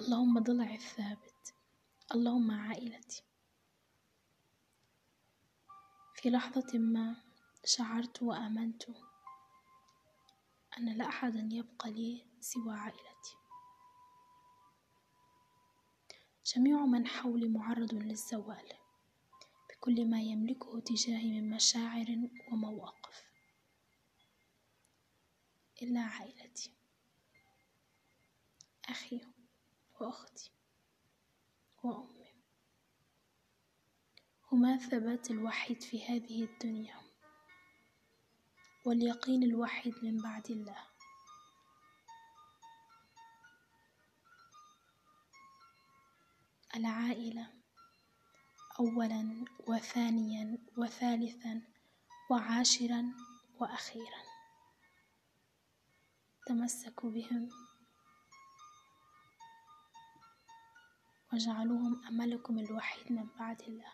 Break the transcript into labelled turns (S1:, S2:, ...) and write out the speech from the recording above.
S1: اللهم ضلع الثابت اللهم عائلتي. في لحظة ما شعرت وآمنت أن لا أحدا يبقى لي سوى عائلتي. جميع من حولي معرض للزوال بكل ما يملكه تجاهي من مشاعر ومواقف. إلا عائلتي. أخي. وأختي وأمي. هما الثبات الوحيد في هذه الدنيا واليقين الوحيد من بعد الله. العائلة أولا وثانيا وثالثا وعاشرا وأخيرا. تمسكوا بهم واجعلوهم أملكم الوحيد من بعد الله.